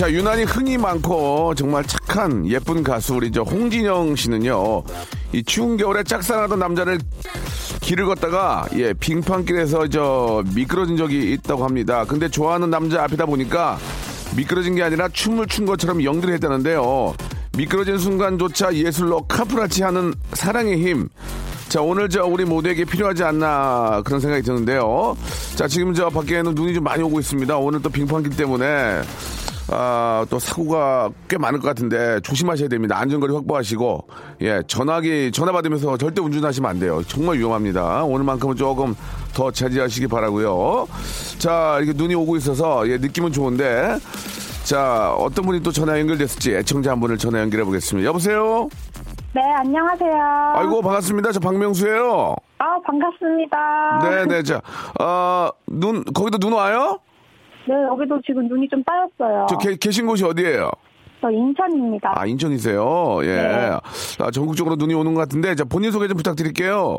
자, 유난히 흥이 많고 정말 착한 예쁜 가수 우리 저 홍진영 씨는요. 이 추운 겨울에 짝사랑하던 남자를 길을 걷다가 예, 빙판길에서 저 미끄러진 적이 있다고 합니다. 근데 좋아하는 남자 앞이다 보니까 미끄러진 게 아니라 춤을 춘 것처럼 연기를 했다는데요. 미끄러진 순간조차 예술로 카프라치 하는 사랑의 힘. 자, 오늘 저 우리 모두에게 필요하지 않나 그런 생각이 드는데요. 자, 지금 저 밖에는 눈이 좀 많이 오고 있습니다. 오늘 또 빙판길 때문에 아, 또 사고가 꽤 많을 것 같은데 조심하셔야 됩니다. 안전거리 확보하시고 예, 전화기 전화 받으면서 절대 운전하시면 안 돼요. 정말 위험합니다. 오늘만큼은 조금 더 자제하시기 바라고요. 자, 이렇게 눈이 오고 있어서 예, 느낌은 좋은데 자, 어떤 분이 또 전화 연결됐을지 애청자 한 분을 전화 연결해 보겠습니다. 여보세요? 네, 안녕하세요. 아이고, 반갑습니다. 저 박명수예요. 아, 반갑습니다. 네, 네. 자, 어, 눈 거기도 눈 와요? 네, 여기도 지금 눈이 좀 쌓였어요. 저 계, 계신 곳이 어디예요? 저 인천입니다. 아, 인천이세요? 예. 네. 아, 전국적으로 눈이 오는 것 같은데, 자, 본인 소개 좀 부탁드릴게요.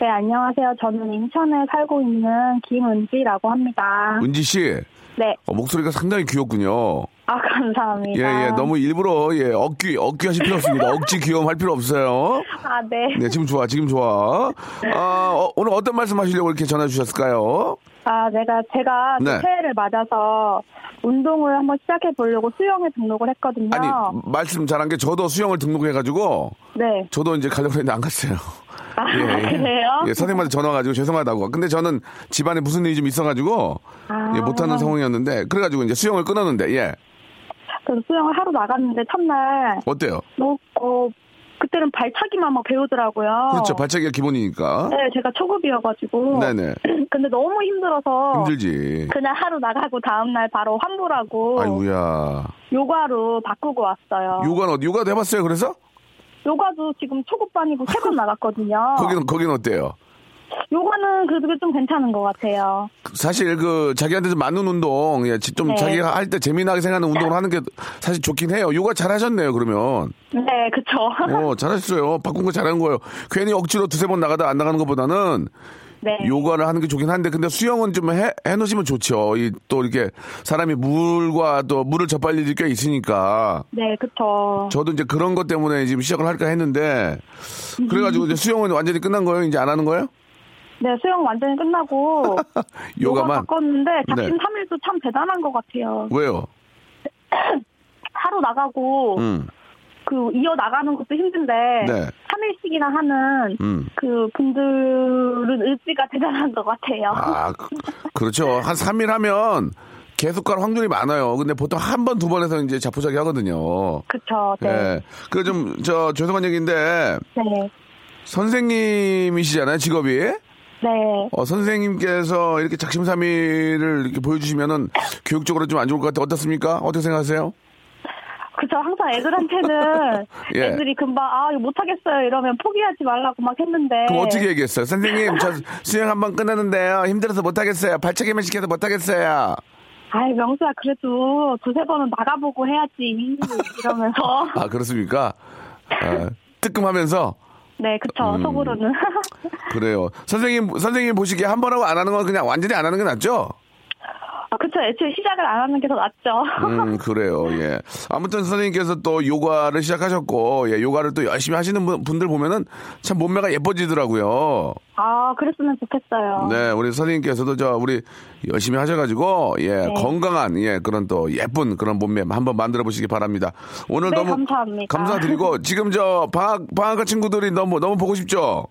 네, 안녕하세요. 저는 인천에 살고 있는 김은지라고 합니다. 은지 씨. 네. 어, 목소리가 상당히 귀엽군요. 아, 감사합니다. 예, 예. 너무 일부러, 예, 억귀, 억귀 하실 필요 없습니다. 억지 귀여움 할 필요 없어요. 아, 네. 네, 지금 좋아, 지금 좋아. 아, 어, 오늘 어떤 말씀 하시려고 이렇게 전화 주셨을까요? 아, 내가, 제가 그 네. 새해를 맞아서 운동을 한번 시작해 보려고 수영에 등록을 했거든요. 아니, 말씀 잘한 게 저도 수영을 등록해가지고, 네. 저도 이제 가려고 했는데 안 갔어요. 아, 그래요? 예, 선생님한테 전화 와가지고 죄송하다고. 근데 저는 집안에 무슨 일이 좀 있어가지고, 아. 예, 못하는 상황이었는데, 그래가지고 이제 수영을 끊었는데, 예. 그래서 수영을 하러 나갔는데 첫날, 어때요? 뭐, 어, 그때는 발차기만 막 배우더라고요. 그렇죠. 발차기가 기본이니까. 네, 제가 초급이어가지고. 네네. 근데 너무 힘들어서. 힘들지. 그냥 하루 나가고 다음날 바로 환불하고. 아이고야. 요가로 바꾸고 왔어요. 요가는 어디, 요가도 해봤어요, 그래서? 요가도 지금 초급반이고 세번 나갔거든요. 거기는, 거기는 어때요? 요가는 그래도 좀 괜찮은 것 같아요. 사실 그, 자기한테 좀 맞는 운동, 예, 좀 네. 자기가 할 때 재미나게 생각하는 운동을 하는 게 사실 좋긴 해요. 요가 잘 하셨네요, 그러면. 네, 그쵸. 어, 잘하셨어요. 바꾼 거 잘한 거예요. 괜히 억지로 두세 번 나가다 안 나가는 것보다는 네. 요가를 하는 게 좋긴 한데 근데 수영은 좀 해, 해놓으시면 좋죠. 이 또 이렇게 사람이 물과 또 물을 접할 일이 꽤 있으니까. 네, 그쵸. 저도 이제 그런 것 때문에 지금 시작을 할까 했는데 그래가지고 이제 수영은 완전히 끝난 거예요? 이제 안 하는 거예요? 네, 수영 완전히 끝나고. 요가 요가만? 바꿨는데 작심 네. 삼일도 참 대단한 것 같아요. 왜요? 하루 나가고. 음, 그 이어 나가는 것도 힘든데 네. 3일씩이나 하는 음. 그 분들은 의지가 대단한 것 같아요. 아, 그, 렇죠 한 3일 하면 계속 갈 확률이 많아요. 근데 보통 한 번, 두 번 해서 이제 자포자기 하거든요. 그쵸, 네. 예. 그 좀, 저, 죄송한 얘기인데, 네. 선생님이시잖아요, 직업이. 네. 어, 선생님께서 이렇게 작심삼일을 이렇게 보여주시면은 교육적으로 좀 안 좋을 것 같아요. 어떻습니까? 어떻게 생각하세요? 그쵸. 항상 애들한테는 예. 애들이 금방, 아, 이거 못하겠어요. 이러면 포기하지 말라고 막 했는데. 그럼 어떻게 얘기했어요? 선생님, 저 수영 한 번 끝났는데요. 힘들어서 못하겠어요. 발차기만 시켜서 못하겠어요. 아이, 명수야, 그래도 두세 번은 나가보고 해야지. 이러면서. 아, 그렇습니까? 아, 뜨끔하면서 네, 그쵸. 음. 속으로는. 그래요. 선생님, 선생님 보시기에 한 번 하고 안 하는 건 그냥 완전히 안 하는 게 낫죠? 아, 그쵸. 애초에 시작을 안 하는 게 더 낫죠. 음, 그래요. 예. 아무튼 선생님께서 또 요가를 시작하셨고, 예, 요가를 또 열심히 하시는 분- 분들 보면은 참 몸매가 예뻐지더라고요. 아, 그랬으면 좋겠어요. 네, 우리 선생님께서도 저 우리 열심히 하셔가지고 예 네. 건강한 예 그런 또 예쁜 그런 몸매 한번 만들어 보시기 바랍니다. 오늘 네, 너무 감사합니다. 감사드리고 지금 저 방학 방학가 친구들이 너무 너무 보고 싶죠.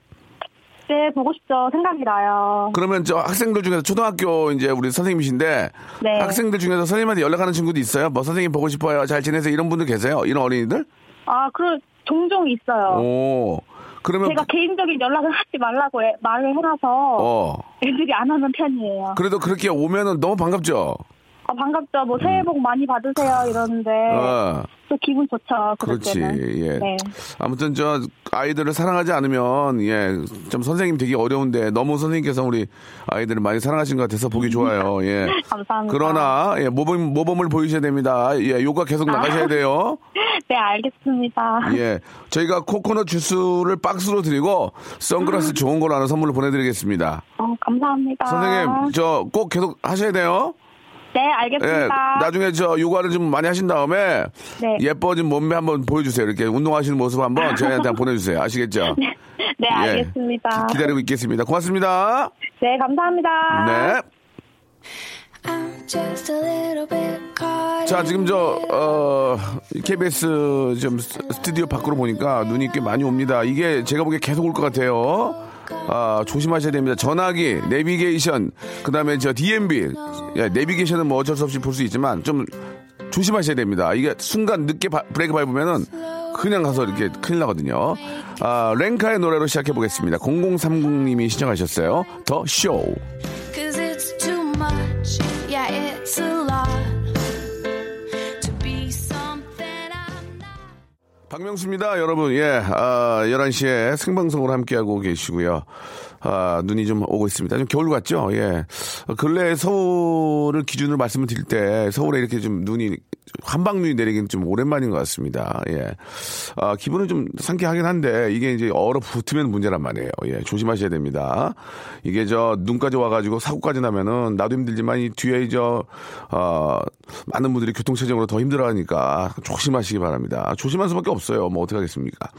네, 보고 싶죠. 생각이 나요. 그러면 저 학생들 중에서 초등학교 이제 우리 선생님이신데 네. 학생들 중에서 선생님한테 연락하는 친구도 있어요. 뭐 선생님 보고 싶어요. 잘 지내세요. 이런 분들 계세요. 이런 어린이들? 아, 그, 종종 있어요. 오. 그러면 제가 개인적인 연락을 하지 말라고 해- 말을 해놔서 어 애들이 안 하는 편이에요. 그래도 그렇게 오면은 너무 반갑죠. 아, 반갑죠. 뭐 새해 복 많이 받으세요 이러는데 어. 또 기분 좋죠. 그렇지. 예. 네. 아무튼 저 아이들을 사랑하지 않으면 예, 좀 선생님 되기 어려운데 너무 선생님께서 우리 아이들을 많이 사랑하신 것 같아서 보기 좋아요. 예. 감사합니다. 그러나 예, 모범 모범을 보이셔야 됩니다. 예, 요가 계속 나가셔야 돼요. 네, 알겠습니다. 예. 저희가 코코넛 주스를 박스로 드리고 선글라스 좋은 하나 선물로 보내 드리겠습니다. 어, 감사합니다. 선생님, 저 꼭 계속 하셔야 돼요. 네, 예. 알겠습니다. 나중에 저 요가를 좀 많이 하신 다음에 네. 예뻐진 몸매 한번 보여주세요. 이렇게 운동하시는 모습 한번 저희한테 한번 보내주세요. 아시겠죠? 네, 예. 알겠습니다. 기- 기다리고 있겠습니다. 고맙습니다. 네, 감사합니다. 네. 자, 지금 저, 어, KBS 좀 스- 스튜디오 밖으로 보니까 눈이 꽤 많이 옵니다. 이게 제가 보기에 계속 올 것 같아요. 아, 조심하셔야 됩니다. 전화기, 내비게이션, 그 다음에 저 DMB. 야, 내비게이션은 뭐 어쩔 수 없이 볼 수 있지만 좀 조심하셔야 됩니다. 이게 순간 늦게 바- 브레이크 밟으면은 그냥 가서 이렇게 큰일 나거든요. 아, 렌카의 노래로 시작해 보겠습니다. 0030님이 신청하셨어요. The Show. 박명수입니다, 여러분. 예, 아, 11시에 생방송으로 함께하고 계시고요. 아, 눈이 좀 오고 있습니다. 좀 겨울 같죠? 예. 어, 근래 서울을 기준으로 말씀을 드릴 때 서울에 이렇게 좀 눈이 한방눈이 내리긴 좀 오랜만인 것 같습니다. 예. 아, 기분은 좀 상쾌하긴 한데 이게 이제 얼어붙으면 문제란 말이에요. 예. 조심하셔야 됩니다. 이게 저 눈까지 와가지고 사고까지 나면은 나도 힘들지만 이 뒤에 저, 어, 많은 분들이 교통체증으로 더 힘들어하니까 조심하시기 바랍니다. 조심할 수밖에 없어요. 뭐 어떡하겠습니까?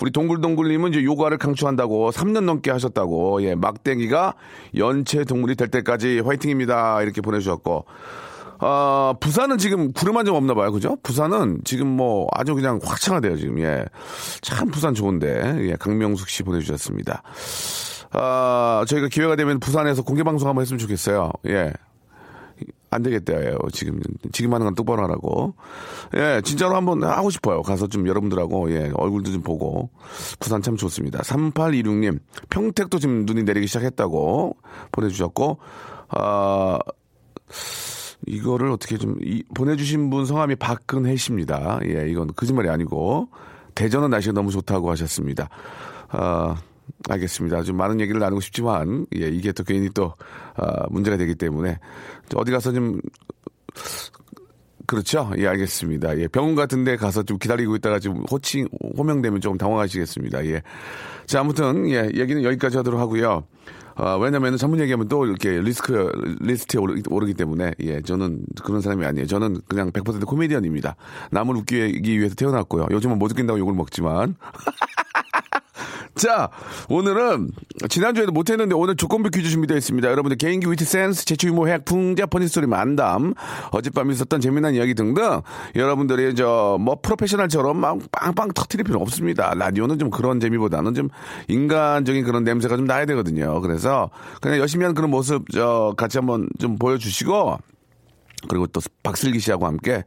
우리 동글동글님은 이제 요가를 강추한다고 3년 넘게 하셨다고. 예 막대기가 연체 동물이 될 때까지 화이팅입니다. 이렇게 보내주셨고. 아 부산은 지금 구름 한 점 없나 봐요. 그죠? 부산은 지금 뭐 아주 그냥 확창하대요 지금. 예 참 부산 좋은데. 예 강명숙 씨 보내주셨습니다. 아 저희가 기회가 되면 부산에서 공개 방송 한번 했으면 좋겠어요. 예 안 되겠대요. 지금 지금 하는 건 똑바로 하라고. 예, 진짜로 한번 하고 싶어요. 가서 좀 여러분들하고 예, 얼굴도 좀 보고 부산 참 좋습니다. 3826님 평택도 지금 눈이 내리기 시작했다고 보내주셨고 아 이거를 어떻게 좀 이- 보내주신 분 성함이 박근혜 씨입니다. 예, 이건 거짓말이 아니고 대전은 날씨가 너무 좋다고 하셨습니다. 아 알겠습니다. 좀 많은 얘기를 나누고 싶지만, 예, 이게 또 괜히 또, 아, 문제가 되기 때문에, 어디 가서 좀, 그렇죠? 예, 알겠습니다. 예, 병원 같은 데 가서 좀 기다리고 있다가 지금 호칭, 호명되면 조금 당황하시겠습니다. 예. 자, 아무튼, 예, 얘기는 여기까지 하도록 하고요. 아, 왜냐면 전문 얘기하면 또 이렇게 리스크, 리스트에 오르, 오르기 때문에, 예, 저는 그런 사람이 아니에요. 저는 그냥 100% 코미디언입니다. 남을 웃기기 위해서 태어났고요. 요즘은 못 웃긴다고 욕을 먹지만. 자, 오늘은 지난주에도 못했는데 오늘 조건부 퀴즈 준비되어 있습니다. 여러분들 개인기 위트 센스, 유머 해학, 풍자, funny story 만담, 어젯밤 있었던 재미난 이야기 등등 여러분들이 저 뭐 프로페셔널처럼 막 빵빵 터트릴 필요 없습니다. 라디오는 좀 그런 재미보다는 좀 인간적인 그런 냄새가 좀 나야 되거든요. 그래서 그냥 열심히 하는 그런 모습 저 같이 한번 좀 보여주시고 그리고 또 박슬기 씨하고 함께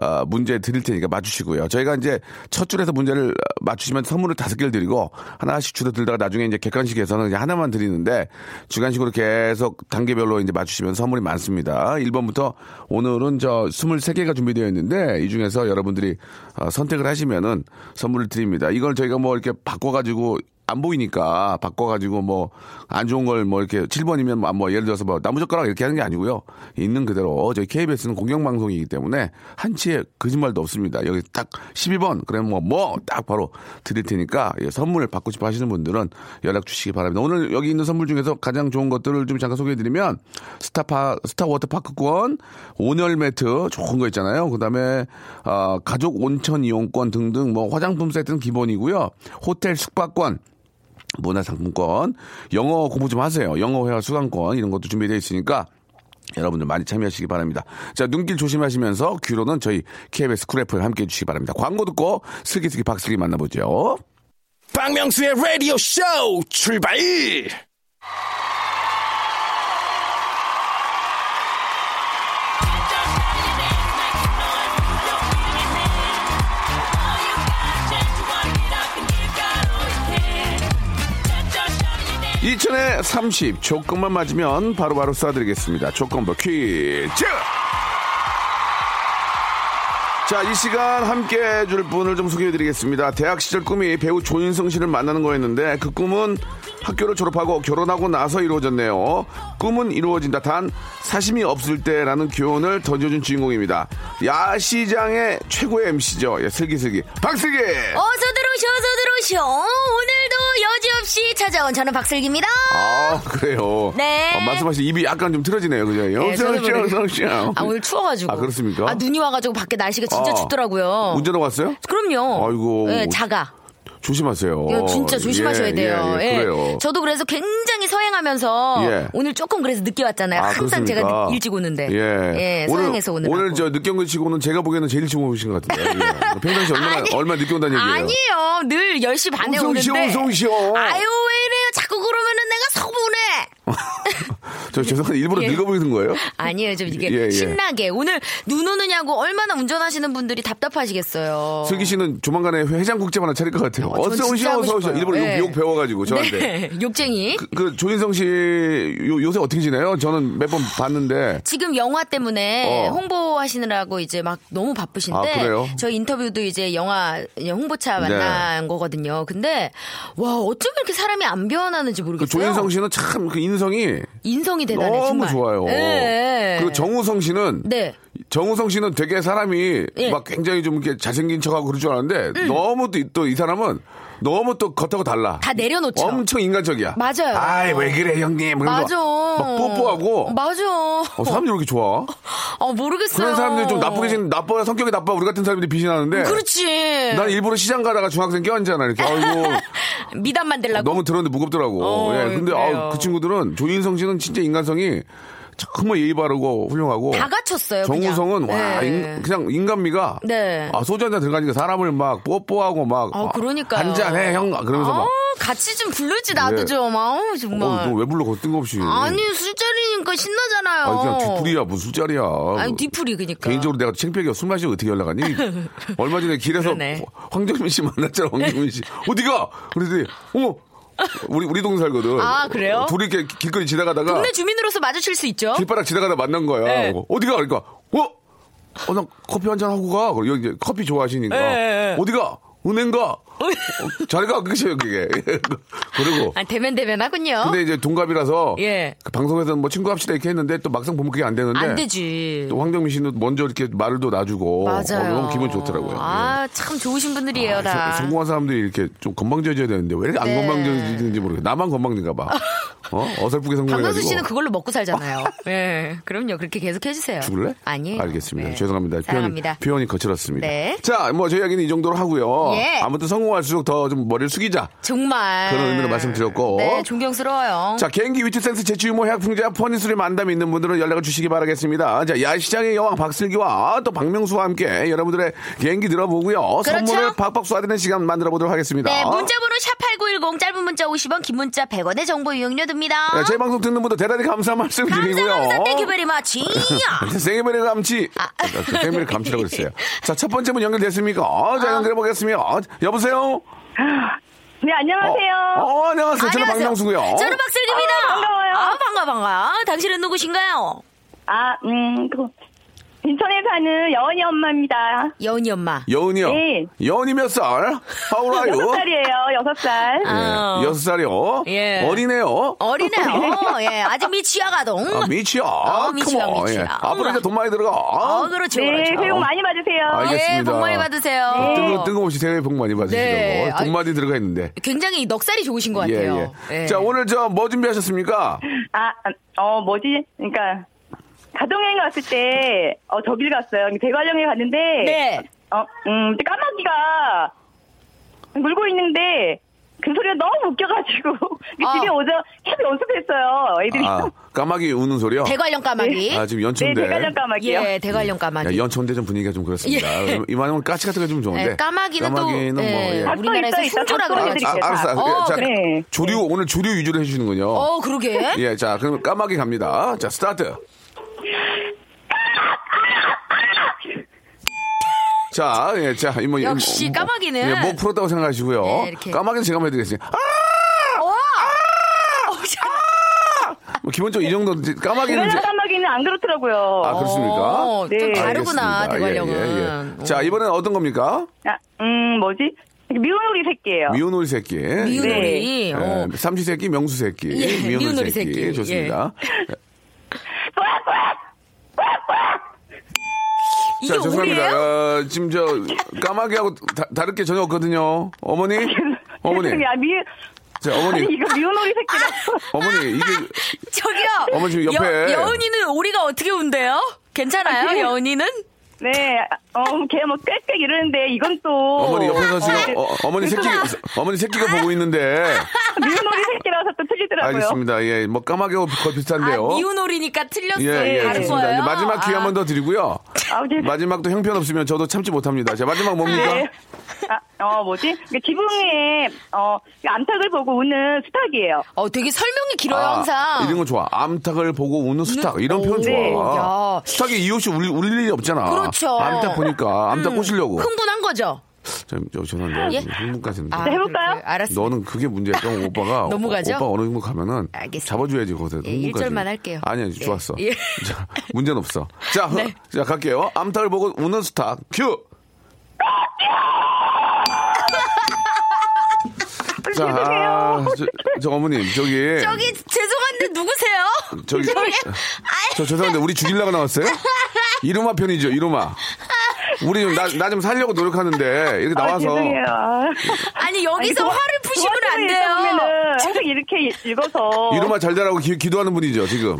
어, 문제 드릴 테니까 맞추시고요. 저희가 이제 첫 줄에서 문제를 맞추시면 선물을 다섯 개를 드리고 하나씩 줄어 들다가 나중에 이제 객관식에서는 하나만 드리는데 주간식으로 계속 단계별로 이제 맞추시면 선물이 많습니다. 1번부터 오늘은 저 23개가 준비되어 있는데 이 중에서 여러분들이 어, 선택을 하시면은 선물을 드립니다. 이걸 저희가 뭐 이렇게 바꿔 가지고 안 보이니까 바꿔가지고 뭐 안 좋은 걸 뭐 이렇게 7번이면 뭐 예를 들어서 뭐 나무젓가락 이렇게 하는 게 아니고요. 있는 그대로 저희 KBS는 공영방송이기 때문에 한치의 거짓말도 없습니다. 여기 딱 12번 그러면 뭐 뭐 딱 바로 드릴 테니까 예, 선물 받고 싶어 하시는 분들은 연락 주시기 바랍니다. 오늘 여기 있는 선물 중에서 가장 좋은 것들을 좀 잠깐 소개해드리면 스타파 스타 워터파크권, 온열 매트 좋은 거 있잖아요. 그다음에 아, 가족 온천 이용권 등등 뭐 화장품 세트는 기본이고요. 호텔 숙박권 문화상품권, 영어 공부 좀 하세요. 영어 회화 수강권 이런 것도 준비되어 있으니까 여러분들 많이 참여하시기 바랍니다. 자, 눈길 조심하시면서 귀로는 저희 KBS 쿨 FM 함께 해주시기 바랍니다. 광고 듣고 슬기슬기 박슬기 만나보죠. 박명수의 라디오 쇼 출발! 이천에 30 조건만 맞으면 바로바로 쏴드리겠습니다. 조건부 퀴즈! 자, 이 시간 함께 해줄 분을 좀 소개해 드리겠습니다. 대학 시절 꿈이 배우 조인성 씨를 만나는 거였는데 그 꿈은 학교를 졸업하고 결혼하고 나서 이루어졌네요. 꿈은 이루어진다. 단 사심이 없을 때라는 교훈을 던져준 주인공입니다. 야시장의 최고의 MC죠. 예, 슬기슬기. 박슬기! 어서 들어오셔, 어서 들어오셔. 오늘도 여지없이 찾아온 저는 박슬기입니다. 아, 그래요. 네. 어, 말씀하신 입이 약간 좀 틀어지네요. 그죠? 네, 모르게- 어서오쇼. 아, 오늘 추워가지고. 아, 그렇습니까? 아, 눈이 와가지고 밖에 날씨가 진짜 아, 춥더라고요. 운전하고 왔어요? 그럼요. 아이고. 네, 자가. 조심하세요. 이거 진짜 조심하셔야 예, 돼요. 예, 예, 예. 그래요. 저도 그래서 굉장히 서행하면서 예. 오늘 조금 그래서 늦게 왔잖아요. 아, 항상 제가 그렇습니까? 늦- 일찍 오는데. 예. 서행해서 오늘. 오늘 저 늦게 온거 치고는 제가 보기에는 제일 일찍 오신 것 같은데. 예. 평상시 얼마나, 얼마 늦게 온다는 얘기예요? 아니에요. 늘 10시 반에 오는데. 어서 오시오. 아유, 왜 이래요? 자꾸 그러면은 내가 서운해. 저 죄송한데 일부러 예. 늙어 보이는 거예요? 아니에요. 좀 이게 예, 예. 신나게. 오늘 눈 오느냐고 얼마나 운전하시는 분들이 답답하시겠어요. 슬기 씨는 조만간에 해장국집 하나 차릴 것 같아요. 어, 진짜 오시오, 어서 오시오. 일부러 예. 욕, 욕 배워가지고 저한테. 네. 욕쟁이. 그, 그 조인성 씨 요, 요새 어떻게 지내요? 저는 몇 번 봤는데. 지금 영화 때문에 어. 홍보하시느라고 이제 막 너무 바쁘신데 아, 그래요? 저희 인터뷰도 이제 영화 홍보차 만난 네. 거거든요. 근데 와 어쩜 이렇게 사람이 안 변하는지 그 모르겠어요. 조인성 씨는 참 그 인성이 인성이 대단해 너무 정말. 좋아요. 네. 그리고 정우성 씨는 네. 정우성 씨는 되게 사람이 예. 음. 막 굉장히 좀 이렇게 잘생긴 척하고 그럴 줄 알았는데 너무 또 이 사람은 너무 또 겉하고 달라. 다 내려놓죠. 엄청 인간적이야. 맞아요. 아이 왜 그래 형님. 맞아. 막 뽀뽀하고. 맞아. 어, 사람들이 왜 이렇게 좋아? 어 모르겠어요. 그런 사람들이 좀 나쁘게 생 나빠 성격이 나빠 우리 같은 사람들이 빛이 나는데. 그렇지. 난 일부러 시장 가다가 중학생 껴앉잖아 이렇게. 아이고 미담 만들라고. 너무 들었는데 무겁더라고. 어, 예, 근데 그래요. 아, 그 친구들은 조인성 씨는 진짜 인간성이 정말 예의 바르고 훌륭하고. 다 갖췄어요. 그냥. 정우성은 와 네. 인, 그냥 인간미가 네. 아 소주 한 잔 들어가니까 사람을 막 뽀뽀하고 막 아, 그러니까요. 한잔해 형 그러면서 막 아, 같이 좀 불르지 나도 예. 좀. 아우 정말. 어, 너왜 불러 그 뜬금없이 아니 술자리니까 신나잖아요. 아니, 그냥 뒤풀이야 무슨 술자리야 아니 뒤풀이 그니까. 개인적으로 내가 창피하게 술 마시고 어떻게 연락하니 얼마 전에 길에서 그러네. 황정민 씨 만났잖아 황정민 씨 어디가 그랬더니 어머 우리 우리 동네 살거든 아, 그래요? 둘이 이렇게 길거리 지나가다가 동네 주민으로서 마주칠 수 있죠. 길바닥 지나가다 만난 거야 네. 어디가 그러니까 어? 어, 나 커피 한 잔 하고 가. 그리고 여기 이제 커피 좋아하시니까. 네. 어디가? 은행 가. 어, 잘 가. 그게 그게. 그리고. 아, 대면 대면 하군요. 근데 이제 동갑이라서. 예. 그 방송에서는 뭐 친구 합시다 이렇게 했는데 또 막상 보면 그게 안 되는데. 안 되지. 또 황정민 씨는 먼저 이렇게 말을 또 놔주고. 맞아요. 어, 너무 기분 좋더라고요. 예. 아, 참 좋으신 분들이에요, 다. 성- 성공한 사람들이 이렇게 좀 건방져져야 되는데 왜 이렇게 안 네. 건방져지는지 모르겠어요. 나만 건방진가 봐. 어? 어설프게 성공해가지고. 박명수 씨는 그걸로 먹고 살잖아요. 예. 그럼요. 그렇게 계속 해주세요. 죽을래? 아니에요. 알겠습니다. 네. 죄송합니다. 사랑합니다. 표현이, 표현이 거칠었습니다. 네. 자, 뭐 저희 이야기는 이 정도로 하고요. 예. 아무튼 성공 할수록 더 좀 머리를 숙이자. 정말. 그런 의미로 말씀드렸고. 네, 존경스러워요. 자, 개인기 위트 센스 재치 유머 해학 풍자 funny story 만담이 있는 분들은 연락을 주시기 바라겠습니다. 자, 야시장의 여왕 박슬기와 또 박명수와 함께 여러분들의 개인기 들어보고요. 그렇죠. 선물을 팍팍 쏴드리는 시간 만들어 보도록 하겠습니다. 네, 문자번호 샵8910 짧은 문자 50원, 긴 문자 100원의 정보 이용료 듭니다. 자, 제 방송 듣는 분들 대단히 감사 말씀 드리고요. 감사, 감사, thank you very much. thank you very 감치. 아. thank you very 감치라고 그랬어요. 자, 첫 번째 분 연결됐습니까? 어, 자, 연결해 보겠습니다. 어, 여보세요? 네, 안녕하세요. 어, 어, 안녕하세요. 저는 안녕하세요. 박명수고요. 저는 박슬기입니다. 아, 반가워요. 아, 반가, 반가. 당신은 누구신가요? 아, 음, 그, 인천에 사는 여은이 엄마입니다. 여은이 엄마. 여은이요. 네. 여은이 몇 살? How old are 여섯? 살이에요, 여섯 살. 아. 예, 여섯 살이요. 예. 어리네요. 어리네요. 예, 아직 미취아가동. 아, 미치야. 어, 컴온. 미치야. 예. 앞으로 이제 돈 많이 들어가. 어, 그렇죠, 네, 그렇죠. 새해 복 많이 받으세요. 알겠습니다. 예, 복 많이 받으세요. 뜬금, 뜬금없이 새해 복 많이 받으시라고. 네. 돈 많이 들어가 있는데. 굉장히 넉살이 좋으신 것 예, 같아요. 예. 예. 자, 오늘 저 뭐 준비하셨습니까? 아, 어, 뭐지? 그러니까, 가족여행 갔을 때, 어, 저길 갔어요. 대관령에 갔는데, 네. 어, 음, 근데 까마귀가 울고 있는데, 그 소리가 너무 웃겨가지고, 아. 집에 오자 계속 연습했어요, 애들이. 아, 까마귀 우는 소리요? 대관령 까마귀. 아, 지금 네, 연초인데. 대관령 까마귀요. 예, 대관령 까마귀. 야, 연초인데 좀 분위기가 좀 그렇습니다. 예. 이만하면 까치 같은 게 좀 좋은데. 예, 까마귀는, 또 까마귀는 예, 뭐, 예. 우리나라에서 있어, 있어. 순조라 닭도 아. 아, 알았어. 알았어. 어, 자, 그래. 조류, 오늘 조류 위주로 해주시는군요. 어, 그러게. 예, 자, 그럼 까마귀 갑니다. 자, 스타트. 자, 예, 자, 이모. 역시 이모, 까마귀는- 예, 목 풀었다고 생각하시고요. 네. 까마귀는 제가 한번 해드리겠습니다. 아! 어, 자, 뭐 기본적으로 이 정도, 까마귀는. 이제- 까마귀는 안 그렇더라고요. 아, 그렇습니까? 어, 좀 네. 다르구나, 알겠습니다. 대관령은. 예, 예, 예. 자, 이번엔 어떤 겁니까? 아, 음, 뭐지? 미운오리 새끼예요. 미운오리 새끼. 미운오리. 예, 어. 삼시 새끼, 명수 새끼. 예, 미운오리 새끼. 새끼. 예. 좋습니다. 자, 죄송합니다. 어, 지금 저 까마귀하고 다, 다를 게 전혀 없거든요. 어머니? 어머니. 야, 미, 자, 어머니. 아니, 이거 미운 오리 새끼라고. 어머니, 이게 저기요. 어머, 지금 옆에- 여, 여은이는 오리가 어떻게 운대요? 괜찮아요, 아니, 여은이는? 네, 어, 걔뭐 꽥꽥 이러는데, 이건 또. 어머니 옆에서 지금 어, 어, 머니 새끼 어머니 새끼가 보고 있는데 미운 오리 새끼라서 또 틀리더라고요. 알겠습니다. 예, 뭐 까마귀하고 거의 비슷한데요. 아, 미운 오리니까 틀렸어요. 예, 예? 이제 마지막 기회 아. 한번 더 드리고요. 아, 죄송- 마지막도 형편 없으면 저도 참지 못합니다. 자, 마지막 뭡니까? 네. 아, 어, 뭐지? 그 지붕에, 어, 그 암탉을 보고 우는 수탉이에요. 어, 되게 설명이 길어요, 아, 항상. 이런 거 좋아. 암탉을 보고 우는 수탉. 이런 표현 좋아. 네. 야. 수탉이 이웃이 울, 울 일이 없잖아. 그렇죠. 암탉 보니까 암탉 꼬시려고. 흥분한 거죠? 저, 저, 죄송한데. 예? 흥분까지는. 아, 네, 해볼까요? 그래, 알았습니다. 너는 그게 문제야. 좀 오빠가. 넘어가죠? 오빠 어느 정도 가면은. 알겠습니다. 잡아줘야지, 거기서. 예, 흥분까지. 일절만 할게요. 아니, 아니, 예, 좋았어. 예. 자, 문제는 없어. 자, 허- 네. 자, 갈게요. 암탉을 보고 우는 수탉. 큐! 자, 아, 저, 저 어머님, 저기. 저기, 죄송한데, 누구세요? 저기. 저기, 저 죄송한데 우리 죽이려고 나왔어요? 이루마 편이죠, 이루마. 우리 좀, 나, 나 좀 살려고 노력하는데, 이렇게 아, 나와서. 죄송해요. 아. 아니, 여기서 아니, 화를 푸시면 안 돼요. 항상 이렇게 읽어서. 이루마 잘 되라고 기, 기도하는 분이죠, 지금.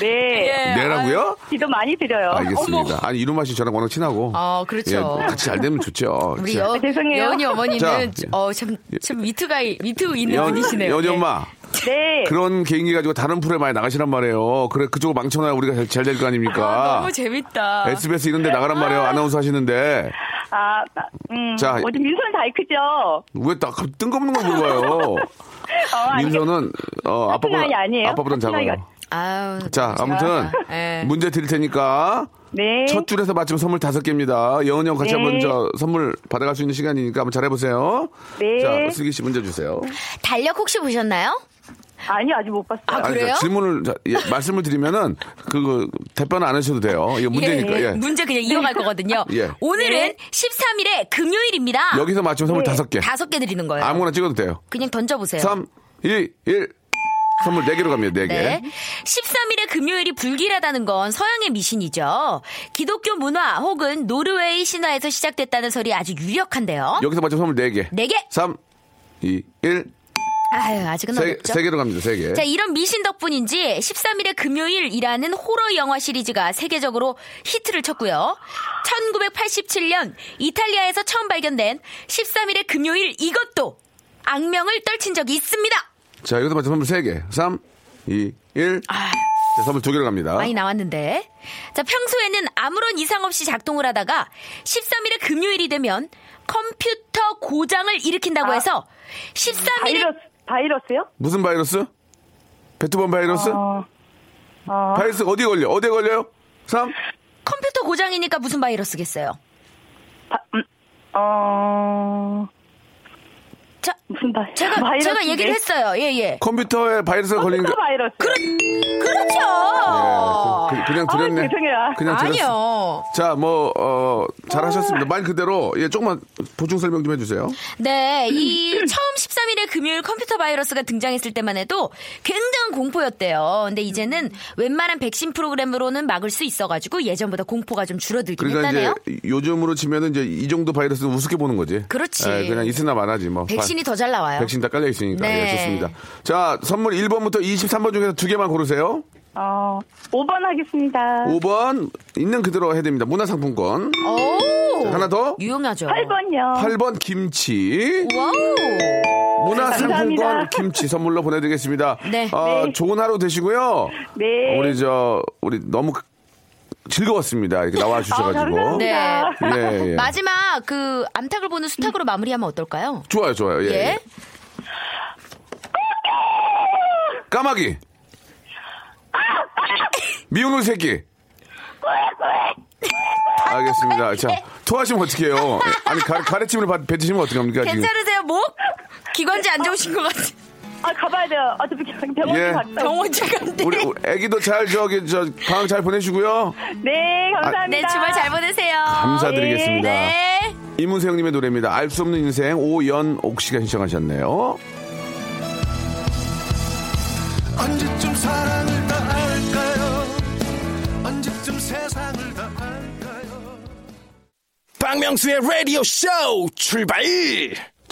네. 예. 내라고요? 기도 많이 드려요. 알겠습니다. 아니, 이루마 씨 저랑 워낙 친하고. 어, 그렇죠. 예, 같이 잘 되면 좋죠. 우리 자, 여, 죄송해요. 여은이 어머니는, 자. 어, 참, 참, 위트가, 위트 있는 연- 분이시네요. 연희 예. 엄마. 네. 그런 개인기 가지고 다른 프로에 많이 나가시란 말이에요. 그래, 그쪽을 망쳐놔야 우리가 잘 될 거 아닙니까? 아, 너무 재밌다. SBS 이런 데 나가란 말이에요. 아나운서 하시는데. 아, 나- 음. 자. 어디 민소는 다 크죠? 왜딱 뜬금없는 걸 물어봐요? 어, 민서는, 어, 아빠보다, 나이가- 작아요. 아유. 자, 아무튼 예. 문제 드릴 테니까 네. 첫 줄에서 맞추면 선물 다섯 개입니다. 여은이 형 같이 네. 한번 저 선물 받아갈 수 있는 시간이니까 한번 잘해보세요. 네. 자, 슬기 씨 문제 주세요. 달력 혹시 보셨나요? 아니, 아직 못 봤어요. 아, 아니, 그래요? 자, 질문을 자, 예, 말씀을 드리면은 그 대변 안 하셔도 돼요. 이거 문제니까. 예. 문제 그냥 이어갈 거거든요. 예. 오늘은 네. 13일에 금요일입니다. 여기서 맞추면 선물 다섯 개. 다섯 개 드리는 거예요. 아무거나 찍어도 돼요. 그냥 던져 보세요. 3, 2, 1. 선물 네 개로 갑니다. 네 개. 네. 13일에 금요일이 불길하다는 건 서양의 미신이죠. 기독교 문화 혹은 노르웨이 신화에서 시작됐다는 설이 아주 유력한데요. 여기서 맞추면 선물 네 개. 네 개? 3, 2, 1. 아유, 아직은 세, 어렵죠. 세 개로 갑니다. 세 개. 자, 이런 미신 덕분인지 13일의 금요일이라는 호러 영화 시리즈가 세계적으로 히트를 쳤고요. 1987년 이탈리아에서 처음 발견된 13일의 금요일 이것도 악명을 떨친 적이 있습니다. 자, 여기서 맞추면 선물 세 개. 3, 2, 1. 자, 선물 두 개로 갑니다. 아. 많이 나왔는데. 자, 평소에는 아무런 이상 없이 작동을 하다가 13일의 금요일이 되면 컴퓨터 고장을 일으킨다고 아. 해서 13일에 바이러스, 바이러스요? 무슨 바이러스? 베트번 바이러스? 어, 어, 바이러스 어디 걸려? 어디에 걸려요? 3. 컴퓨터 고장이니까 무슨 바이러스겠어요? 바, 음, 어, 자, 무슨 바, 제가 바이러스? 제가 얘기를 했어요. 예, 예. 컴퓨터에 바이러스가 걸리는 게 컴퓨터 바이러스. 그렇죠. 예, 그, 그냥 드렸네. 아, 죄송해요. 그냥 드렸어. 아니요. 자, 뭐, 어, 잘하셨습니다. 말 그대로, 예, 조금만 보충 설명 좀 해주세요. 네, 이 처음 13일에 금요일 컴퓨터 바이러스가 등장했을 때만 해도 굉장한 공포였대요. 근데 이제는 웬만한 백신 프로그램으로는 막을 수 있어가지고 예전보다 공포가 좀 줄어들긴 그러니까 했다네요. 이제 요즘으로 치면은 이제 이 정도 바이러스는 우습게 보는 거지. 그렇지. 예, 그냥 있으나 마나지 뭐. 백신이 더 잘 나와요. 백신 다 깔려 있으니까. 네. 예, 좋습니다. 자, 선물 1번부터 23번 중에서 두 개만 고르세요. 어, 5번 하겠습니다. 5번 있는 그대로 해야 됩니다. 문화상품권. 오, 하나 더. 유용하죠. 8번요. 8번 김치. wow. 문화상품권 감사합니다. 김치 선물로 보내드리겠습니다. 네. 어, 네. 좋은 하루 되시고요. 네. 우리 저 우리 너무 즐거웠습니다. 이렇게 나와 아, 주셔가지고. 네. 예, 예. 마지막 그 암탉을 보는 수탉으로 마무리하면 어떨까요? 좋아요, 좋아요. 예. 예. 예. 까마귀. 미운 우리 새끼. 알겠습니다. 자, 토하시면 어떡해요? 아니, 가, 가래침을 받- 뱉으시면 어떡합니까? 괜찮으세요, 목? 기관지 안 좋으신 것 같아. 아, 가봐야 돼요. 어차피 병원 예. 갔다. 병원 지간데. 우리, 우리 애기도 잘, 저기, 저, 방학 잘 보내시고요. 네, 감사합니다. 네, 주말 잘 보내세요. 감사드리겠습니다. 네. 이문세 형님의 노래입니다. 알 수 없는 인생 오연옥 씨가 신청하셨네요. 언제쯤 사랑을 다 알까요? 언제쯤 세상을 다 알까요? 박명수의 라디오 쇼 출발!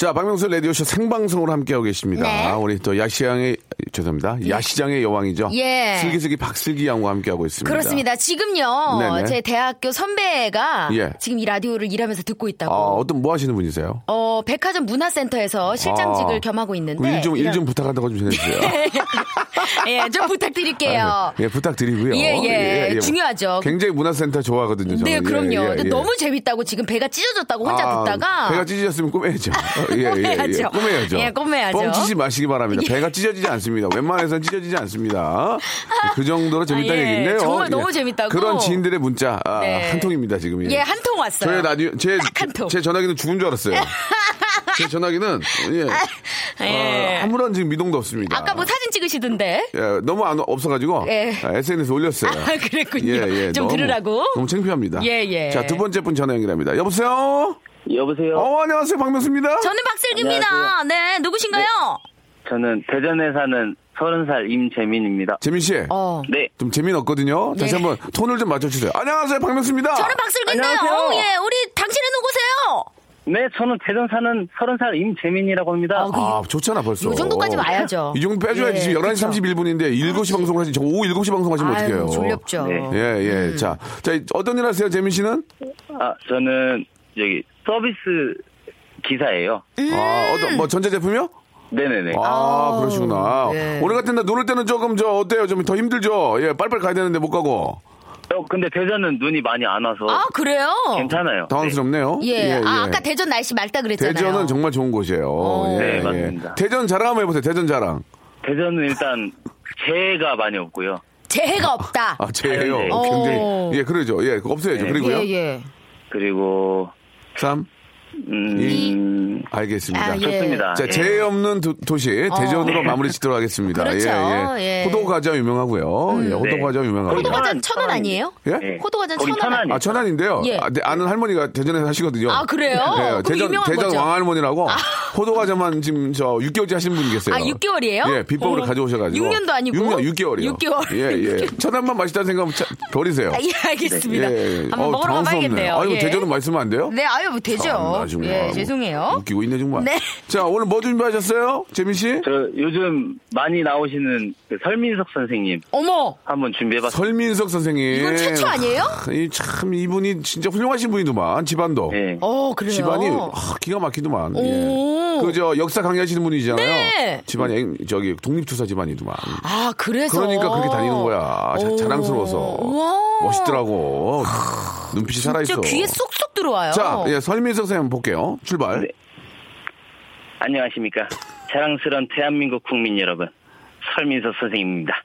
자, 박명수 라디오쇼 생방송으로 함께하고 계십니다. 네. 우리 또 야시장의, 죄송합니다. 야시장의 여왕이죠. 예. 슬기슬기 박슬기 양과 함께하고 있습니다. 그렇습니다. 지금요, 네네. 제 대학교 선배가 예. 지금 이 라디오를 일하면서 듣고 있다고. 아, 어떤 뭐 하시는 분이세요? 어, 백화점 문화센터에서 실장직을 아. 겸하고 있는데. 일 좀, 일 좀 부탁한다고 좀 전해주세요. 예, 좀 부탁드릴게요. 아, 예, 부탁드리고요. 예, 예. 중요하죠. 굉장히 문화센터 좋아하거든요. 저는. 네, 그럼요. 예, 예, 근데 예. 너무 재밌다고 지금 배가 찢어졌다고 혼자 아, 듣다가. 배가 찢어졌으면 꼬매야죠. 어, 예, 예, 예. 꼬매야죠. 꼬매야죠. 예, 꼬매야죠. 뻥치지 마시기 바랍니다. 예. 배가 찢어지지 않습니다. 웬만해서는 찢어지지 않습니다. 그 정도로 재밌다는 아, 예. 얘기인데요. 정말 너무 재밌다고. 그런 지인들의 문자 아, 네. 한 통입니다 지금. 예, 한 통 왔어요. 저의 라디오 제, 딱한 통. 제 전화기는 죽은 줄 알았어요. 제 전화기는 예, 예. 어, 아무런 지금 미동도 없습니다. 아까 뭐 사진 찍으시던데. 예, 너무 안, 없어가지고 예. SNS 에 올렸어요. 아, 그랬군요. 좀 너무, 들으라고. 너무 창피합니다. 예, 예. 자, 두 번째 분 전화 연결합니다. 여보세요? 여보세요. 어, 안녕하세요. 박명수입니다. 저는 박슬기입니다. 안녕하세요. 네, 누구신가요? 저는 대전에 사는 서른 살 임재민입니다. 재민 씨. 어. 네. 좀 재미없거든요. 다시 예. 한번 톤을 좀 맞춰주세요. 안녕하세요. 박명수입니다. 저는 박슬기인데요. 어, 예, 우리 당신은 누구세요? 네, 저는 대전 사는 서른 살 임재민이라고 합니다. 아, 그 아, 좋잖아, 벌써. 요 정도까지 와야죠. 이 정도 빼줘야지. 예, 지금 11시 그쵸. 31분인데 7시 방송을 하시, 저 오후 7시 방송 하시면 아유, 어떡해요. 졸렵죠. 네. 예, 예. 자, 자, 어떤 일 하세요, 재민 씨는? 아, 저는 여기 서비스 기사예요. 아, 어떤, 뭐, 전자제품이요? 네네네. 아, 아우, 그러시구나. 예. 오늘 같은 날 눈 올 때는 조금 저 어때요? 좀 더 힘들죠? 예, 빨리빨리 가야 되는데 못 가고. 어, 근데 대전은 눈이 많이 안 와서 아, 그래요? 괜찮아요. 당황스럽네요. 예. 아, 아까 대전 날씨 맑다 그랬잖아요. 대전은 정말 좋은 곳이에요. 어. 예, 네, 예. 맞습니다. 대전 자랑 한번 해보세요. 대전 자랑. 네. 대전은 일단 재해가 많이 없고요. 재해가 없다. 아, 제예요. 네. 굉장히. 어. 예, 그러죠. 예, 그거 없어야죠. 네. 그리고요. 예, 예. 그리고 3. 음, 알겠습니다. 아, 예. 좋습니다. 자, 예. 재해 없는 도, 시 대전으로 마무리 짓도록 하겠습니다. 그렇죠. 예, 예. 예. 호도 과자 유명하고요. 예, 호도 네. 과자 유명하고요. 호도과자 천안, 천원 천안. 아니에요? 예? 네. 호도과자는 거기 천원 천안이- 아, 천안인데요. 예. 아, 네, 아는 할머니가 대전에 사시거든요. 아, 그래요? 그럼 대전, 유명한 대전 거죠. 아. 왕할머니라고 호도과자만 지금 저 6개월째 하시는 분이 계세요. 아, 6개월이에요? 예, 비법으로 어. 가져오셔 가지고. 6년도 아니고? 6년, 6개월이요. 6개월. 예, 예. 천안만 맛있다는 생각하면 차- 버리세요. 아, 예, 알겠습니다. 예, 예. 한번 어, 먹으러. 가봐야겠네요. 아유, 예. 대전은 말씀하면 안 돼요? 네, 아유, 뭐 되죠. 참나, 정말. 예, 죄송해요. 웃기고 있네, 정말. 네. 자, 오늘 뭐 준비하셨어요? 재민 씨? 저 요즘 많이 나오시는 그 설민석 선생님 어머! 한번 준비해봤습니다. 설민석 선생님. 이건 최초 아니에요? 하, 이 참, 이분이 진짜 훌륭하신 분이더만, 집안도. 네. 어, 그래요? 집안이 아, 기가 막히더만. 오. 예. 그저 역사 강의하시는 분이잖아요. 네. 집안이 앵- 저기 독립투사 집안이더만. 아, 그래서. 그러니까 그렇게 다니는 거야. 자, 오. 자랑스러워서. 우와. 멋있더라고. 눈빛이 살아있어. 진짜 귀에 쏙쏙 들어와요. 자, 예, 설민석 선생님 볼게요. 출발. 네. 안녕하십니까. 자랑스러운 대한민국 국민 여러분. 설민석 선생님입니다.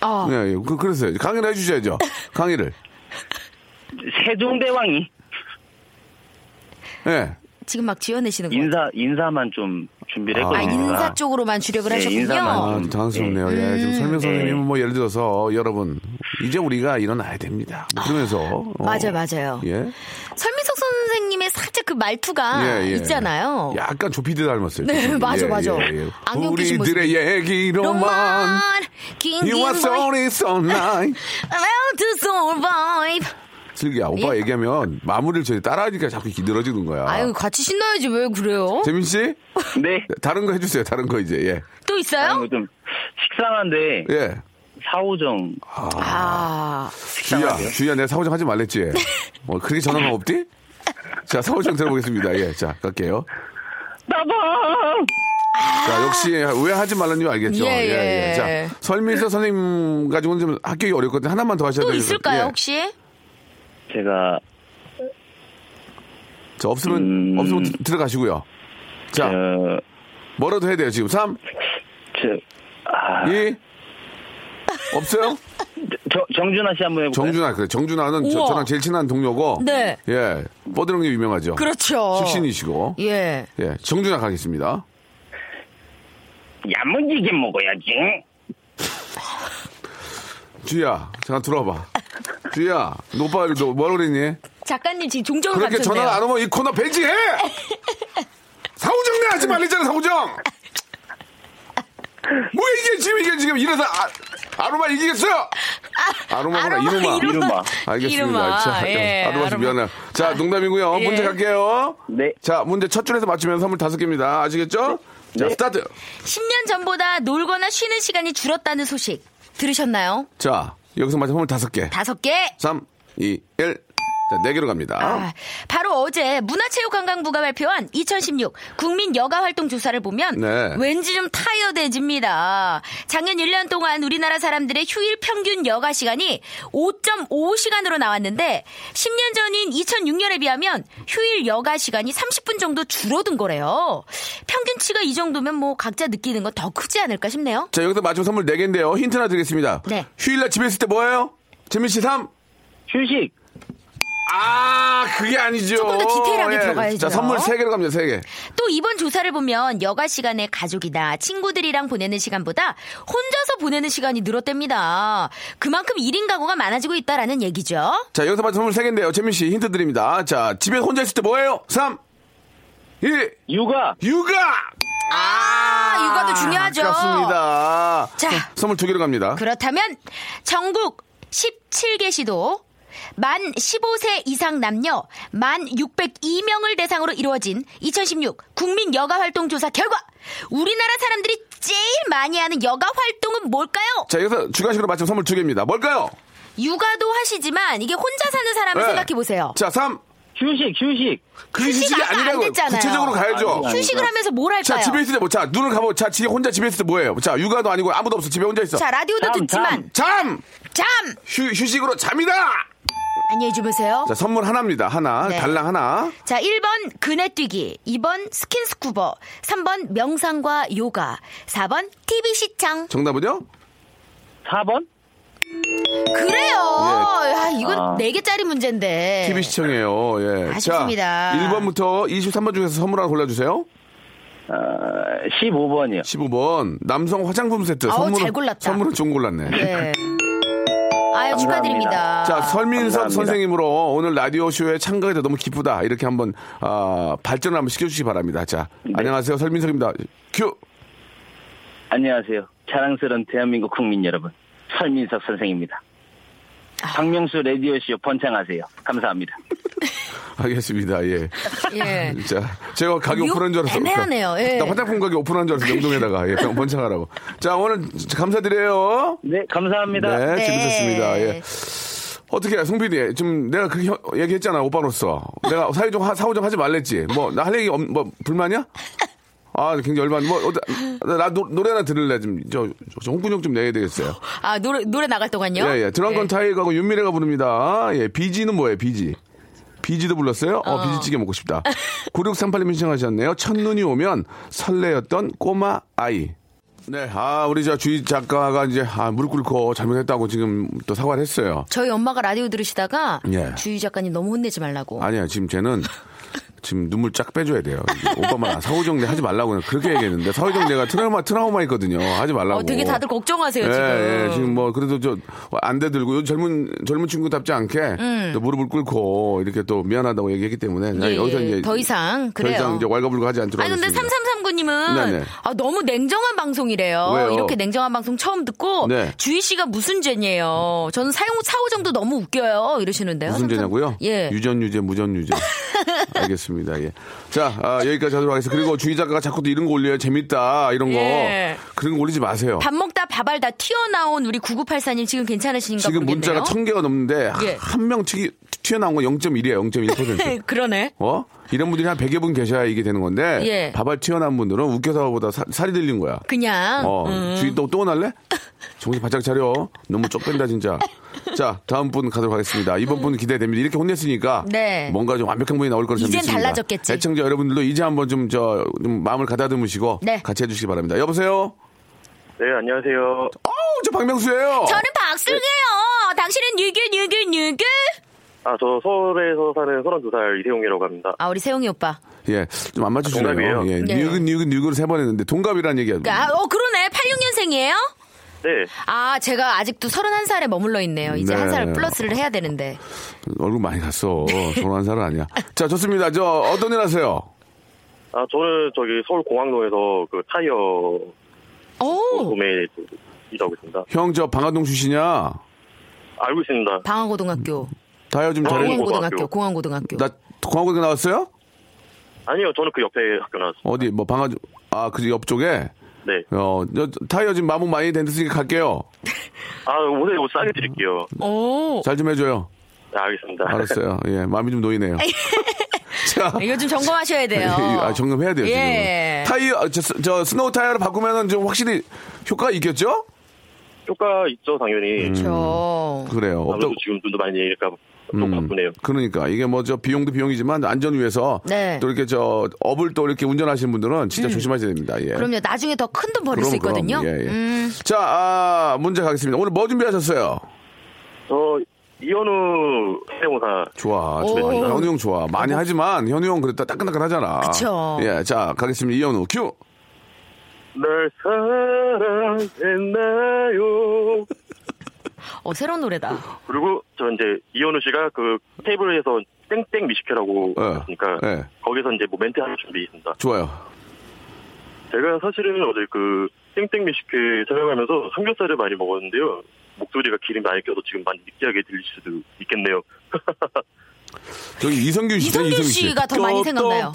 아, 예, 예. 그, 그랬어요. 강의를 해주셔야죠. 강의를. 세종대왕이 예. 지금 막 지어내시는 거예요. 인사, 인사만 좀 준비를 아, 아, 했거든요. 인사 쪽으로만 주력을 네, 하셨군요. 인사만. 아, 좀 당황스럽네요. 예, 지금 설명 선생님은 뭐 예를 들어서 여러분 이제 우리가 일어나야 됩니다. 뭐 그러면서 어, 맞아요, 맞아요. 예, 설미석 선생님의 살짝 그 말투가 예, 예. 있잖아요. 약간 조피디 닮았어요. 네, 조피디. 맞아, 예, 맞아. 예, 예. 안경 끼신 우리들의 얘기로만 로만, 긴, You are 긴 머리, sorry so nice. How to survive. 슬기야, 오빠 예? 얘기하면 마무리를 저희 따라하니까 자꾸 이렇게 늘어지는 거야. 아유, 같이 신나야지, 왜 그래요? 재민 씨, 네. 다른 거 해주세요. 다른 거 이제 예, 또 있어요? 좀 식상한데 예. 사오정 아, 주희야, 주희야, 내가 사고정 하지 말랬지. 어, 그렇게 전화가 없디? 자, 사고정 들어보겠습니다. 예, 자, 갈게요. 나방 자, 역시 왜 하지 말라는 이유 알겠죠? 예, 예. 자, 설민서 선생님 가지고는 좀 합격이 어렵거든요. 하나만 더 하셔야 또 돼요. 있을까요, 예. 혹시? 제가 자, 없으면, 음. 없으면 드- 들어가시고요. 자, 저, 뭐라도 해야 돼요, 지금. 3, 저, 아, 2, 없어요? 저, 정준하 씨 한번 해볼까요? 정준하, 그래. 정준하는 저. 저랑 제일 친한 동료고. 네. 예. 게 유명하죠. 그렇죠. 식신이시고. 예. 예. 정준하 가겠습니다. 야무지게 먹어야지. 주희야, 잠깐 들어와봐. 주희야, 너 오빠 너 뭐라 그랬니? 작가님 지금 종종 그렇게. 전화 안 오면 이 코너 벤지해! 사우정 내 하지 말랬잖아, 사우정! 뭐 이게 지금 이게 지금 이래서 아, 아로마 이기겠어요? 아 로마구나, 아로마, 이로마. 이로마. 알겠습니다. 이로마, 자, 예, 아로마 씨. 미안해. 자, 농담이고요. 예. 문제 갈게요. 네. 자, 문제 첫 줄에서 맞추면 선물 다섯 개입니다. 아시겠죠? 자, 스타트. 10년 전보다 놀거나 쉬는 시간이 줄었다는 소식 들으셨나요? 자, 여기서 맞으면 선물 다섯 개. 다섯 개. 3, 2, 1. 자, 네 개로 갑니다. 아, 바로 어제 문화체육관광부가 발표한 2016 국민 여가 활동 조사를 보면 네. 왠지 좀 타이어대집니다. 작년 1년 동안 우리나라 사람들의 휴일 평균 여가 시간이 5.5시간으로 나왔는데 10년 전인 2006년에 비하면 휴일 여가 시간이 30분 정도 줄어든 거래요. 평균치가 이 정도면 뭐 각자 느끼는 건 더 크지 않을까 싶네요. 자, 여기서 맞춘 선물 4개인데요. 힌트 하나 드리겠습니다. 네. 휴일날 집에 있을 때 뭐예요? 재민 씨 3. 휴식. 아, 그게 아니죠. 조금 더 디테일하게 예. 들어가야죠. 자, 선물 3개로 갑니다, 3개. 또 이번 조사를 보면 여가 시간에 가족이나 친구들이랑 보내는 시간보다 혼자서 보내는 시간이 늘었답니다. 그만큼 1인 가구가 많아지고 있다라는 얘기죠. 자, 여기서 맞춘 선물 3개인데요. 재민 씨 힌트 드립니다. 자, 집에 혼자 있을 때 뭐예요? 3, 2, 육아. 육아! 아, 육아도 중요하죠. 아깝습니다. 자. 선물 2개로 갑니다. 그렇다면 전국 17개 시도 만 15세 이상 남녀 만 602명을 대상으로 이루어진 2016 국민 여가 활동 조사 결과 우리나라 사람들이 제일 많이 하는 여가 활동은 뭘까요? 자, 여기서 주간식으로 맞춘 선물 2개입니다. 뭘까요? 육아도 하시지만 이게 혼자 사는 사람을 네. 생각해 보세요. 자, 3. 휴식, 휴식. 그 휴식 휴식이 아니라고 됐잖아요. 구체적으로 가야죠. 아니, 아니. 휴식을 하면서 뭘 할까요? 자, 집에 있을 때 뭐, 자, 눈을 감고, 자, 지 혼자 집에 있을 때 뭐예요? 자, 육아도 아니고 아무도 없어. 집에 혼자 있어. 자, 라디오도 잠, 듣지만 잠! 잠 휴, 휴식으로 잠이다! 안녕히 주무세요. 자, 선물 하나입니다. 하나. 네. 달랑 하나. 자, 1번 그네뛰기, 2번 스킨스쿠버, 3번 명상과 요가, 4번 TV 시청. 정답은요? 4번? 그래요. 야, 이건 아. 4개짜리 문제인데. TV 시청이에요. 예. 아쉽습니다. 자, 1번부터 23번 중에서 선물 하나 골라주세요. 어, 15번이요. 15번. 남성 화장품 세트. 아우, 선물은, 잘 골랐다. 선물은 좋은 골랐네. 네. 아유, 감사합니다. 축하드립니다. 자, 설민석 감사합니다. 선생님으로 오늘 라디오쇼에 참가해 서 너무 기쁘다. 이렇게 한번, 아, 발전을 한번 시켜주시기 바랍니다. 자, 네. 안녕하세요. 설민석입니다. 큐! 안녕하세요. 자랑스러운 대한민국 국민 여러분. 설민석 선생입니다. 박명수 라디오쇼 번창하세요. 감사합니다. 알겠습니다. 예. 예. 자, 제가 가게 묘- 오픈한 줄 알았어. 애매하네요. 예. 나 화장품 가게 오픈한 줄 알았어. 영동에다가. 예, 병 번창하라고. 자, 오늘 감사드려요. 네, 감사합니다. 네, 네. 재밌었습니다. 예. 어떻게, 송 PD. 지금 내가 그렇게 혀- 얘기했잖아, 오빠로서. 내가 사회적, 하- 사후정 하지 말랬지. 뭐, 나 할 얘기, 없, 뭐, 불만이야? 아, 굉장히 열받, 뭐, 어때, 나 노, 노래 하나 들을래. 좀, 저, 저 홍군형 좀 내야 되겠어요. 아, 노래, 노래 나갈 동안요? 예, 예. 드렁큰 예. 타이거하고 윤미래가 부릅니다. 예, 비지는 뭐예요, 비지? 비지도 불렀어요? 어, 비지찌개 먹고 싶다. 9638님 신청하셨네요. 첫눈이 오면 설레였던 꼬마 아이. 네, 아, 우리 저 주희 작가가 이제, 아, 무릎 꿇고 잘못했다고 지금 또 사과를 했어요. 저희 엄마가 라디오 들으시다가 예. 주희 작가님 너무 혼내지 말라고. 아니야, 지금 쟤는 지금 눈물 쫙 빼줘야 돼요. 오빠만 사후정리 하지 말라고 그렇게 얘기했는데 사후정리가 트라우마 트라우마 있거든요. 하지 말라고. 어, 되게 다들 걱정하세요, 예, 지금. 예, 지금 뭐 그래도 저 안 대 들고 요즘 젊은 젊은 친구답지 않게 음. 또 무릎을 꿇고 이렇게 또 미안하다고 얘기했기 때문에 나 예, 여기서 예. 이제 더 이상 더 그래요. 이상 이제 왈가불가하지 않도록 아니 근데 하겠습니다. 3339님은 네네. 아, 너무 냉정한 방송이래요. 왜요? 이렇게 냉정한 방송 처음 듣고 네. 주희 씨가 무슨 죄냐요. 저는 사용 사후정도 너무 웃겨요. 이러시는데요. 무슨 3339. 죄냐고요? 예. 유전 유죄, 무전 유죄. 알겠습니다. 예. 자, 아, 여기까지 하도록 하겠습니다. 그리고 주희 작가가 자꾸 또 이런 거 올려요. 재밌다. 이런 거. 예. 그런 거 올리지 마세요. 밥 먹다 밥알 다 튀어나온 우리 9984님 지금 괜찮으신가 지금 모르겠네요. 문자가 천 개가 넘는데 예. 한명 튀어나온 건 0.1이에요. 0.1%. 그러네. 어? 이런 분들이 한 100여 분 계셔야 이게 되는 건데 예. 밥알 튀어나온 분들은 웃겨서보다 사- 살이 들린 거야. 그냥 어, 음. 주희 또, 또 날래? 정신 바짝 차려. 너무 쪽 뺀다, 진짜. 자, 다음 분 가도록 하겠습니다. 이번 분 기대됩니다. 이렇게 혼냈으니까. 네. 뭔가 좀 완벽한 분이 나올 거라 이젠 믿습니다. 달라졌겠지. 애청자 여러분들도 이제 한번 좀, 저, 좀 마음을 가다듬으시고. 네. 같이 해주시기 바랍니다. 여보세요? 네, 안녕하세요. 어우, 저 박명수예요 저는 박슬기예요. 당신은 뉴규 뉴규 뉴규. 아, 저 서울에서 사는 32살 이세용이라고 합니다. 아 우리 세용이 오빠. 예, 좀 안 맞춰주네요. 동갑이에요. 예, 네. 뉴그, 뉴그, 뉴그를 세번 했는데 동갑이라는 얘기야. 아, 어 그러네. 86년생이에요? 네, 아, 제가 아직도 31살에 머물러 있네요. 이제 네. 한살 플러스를 해야 되는데. 얼굴 많이 갔어. 서른한 살은 아니야. 자, 좋습니다. 저, 어떤 일 하세요? 아, 저는 저기 서울 공항동에서 그 타이어 오! 구매 일하고 있습니다. 형, 저 방화동 출신이야. 알고 있습니다. 방화고등학교. 다이어 좀 잘해. 공항고등학교. 공항고등학교. 나 공항고등 나왔어요? 아니요, 저는 그 옆에 학교 나왔어요. 어디 뭐 방아 아그 옆쪽에 네. 어 저, 타이어 지금 마모 많이 됐으니까 갈게요. 아, 오늘 뭐 싸게 드릴게요. 오! 잘 좀 해줘요. 네, 알겠습니다. 알았어요. 예 마음이 좀 놓이네요. 자. 이거 좀 점검하셔야 돼요. 아, 점검해야 돼요, 예. 지금. 타이어, 저, 저, 스노우 타이어를 바꾸면은 좀 확실히 효과가 있겠죠? 효과 있죠, 당연히. 저. 그래요. 아무래도 없다. 지금 눈도 많이 내리니까 또 음, 바쁘네요. 그러니까 이게 뭐 저 비용도 비용이지만 안전 위해서 네. 또 이렇게 저 업을 또 이렇게 운전하시는 분들은 진짜 조심하셔야 됩니다. 예. 음. 그럼요. 나중에 더 큰 돈 버릴 그럼, 수 있거든요. 그럼. 예, 예. 음. 자, 아, 문제 가겠습니다. 오늘 뭐 준비하셨어요? 저 이현우 성대모사 좋아, 오. 좋아. 현우 형 좋아. 많이 하지만 현우 형 그랬다 따끈따끈하잖아. 그쵸. 예, 자, 가겠습니다. 이현우 큐. 널 사랑했나요? 어, 새로운 노래다. 그리고 저 이제 이현우 씨가 그 테이블에서 땡땡 미식회라고 예. 했으니까 예. 거기서 이제 뭐 멘트 하나 준비했습니다. 좋아요. 제가 사실은 어제 그 땡땡 미식회 촬영하면서 삼겹살을 많이 먹었는데요. 목소리가 기름이 많이 껴서 지금 많이 느끼하게 들릴 수도 있겠네요. 저기 이성균 씨. 이성균 씨가 더 많이 생각나요.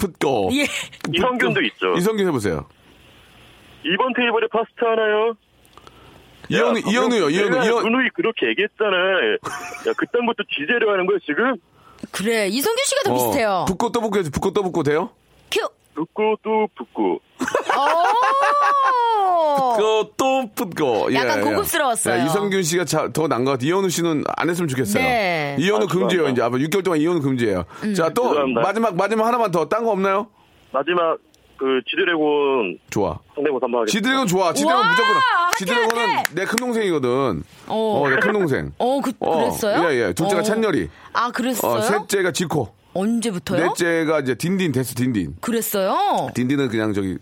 예. 이성균도 있죠. 이성균 해보세요. 이번 테이블에 파스타 하나요? 이현우, 야, 이현우요, 이현우, 이현우. 누누이 그렇게 얘기했잖아. 야, 그딴 것도 지제를 하는 거야, 지금? 그래. 이성균 씨가 더 어, 비슷해요. 붓고 또 붓고 해서 붓고 또 붓고 돼요? 큐. 붓고 또 붓고. 오! 붓고 또 붓고. 예, 약간 예. 고급스러웠어요. 예, 이성균 씨가 더 난 것 같아요. 이현우 씨는 안 했으면 좋겠어요. 네. 이현우 아, 금지예요. 이제 앞으로 6개월 동안 이현우 금지예요. 음. 자, 또 죄송합니다. 마지막 마지막 하나만 더 딴 거 없나요? 마지막, 그, 지드래곤 좋아. 성대모사 한번 하겠습니다. 지드래곤 좋아. 지드래곤 우와, 무조건. 지드래곤은. 내큰 동생이거든. 어. 어, 내큰 동생. 어, 그, 그랬어요? 예, 예. 둘째가 어. 찬열이. 아, 그랬어요? 어, 셋째가 지코. 언제부터요? 넷째가 이제 딘딘 됐어, 딘딘. 그랬어요? 딘딘은 그냥 저기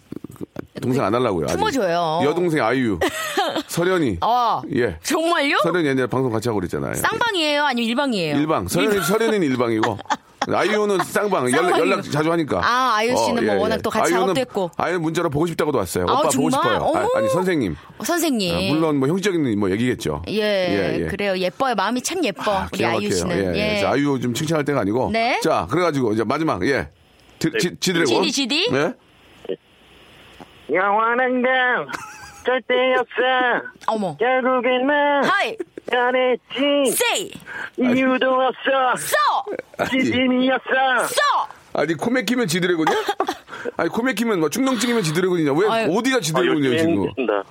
동생 안 하려고요. 아직. 품어줘요. 여동생 아이유. 설현이. 아, 예. 정말요? 설현이 옛날에 방송 같이 하고 그랬잖아요. 쌍방이에요? 아니면 일방이에요? 일방. 설현이, 설현이는 일방이고. 아이유는 쌍방. 연락. 연락 자주 하니까. 어, 아, 아이유 씨는 뭐 워낙 또 같이 아이유는- 작업도 했고. 아이유 문자로 보고 싶다고도 왔어요. 아, 오빠 보고 정말? 싶어요. 아. 아니, 선생님. 어, 선생님. 아, 물론 뭐 형식적인 뭐 얘기겠죠. 예, 그래요. 예뻐요. 마음이 참 예뻐. 아, 우리 아이유. 씨는. 예, 예. 예. 자, 아이유 좀 칭찬할 때가 아니고. 네. 자, 그래가지고 이제 마지막, 예. 드, 지, 지드래곤. GD, GD? 네. 영원한 건 절대 없어. 어머. 결국에 넌 하이, 변했지. say, 이유도 없어. so, 진심이 없어. so. 아니, 코 맥히면 지드래곤이야? 아니, 코 맥히면 뭐 충농증이면 지드래곤이냐? 왜, 아유. 어디가 지드래곤이에요, 지금?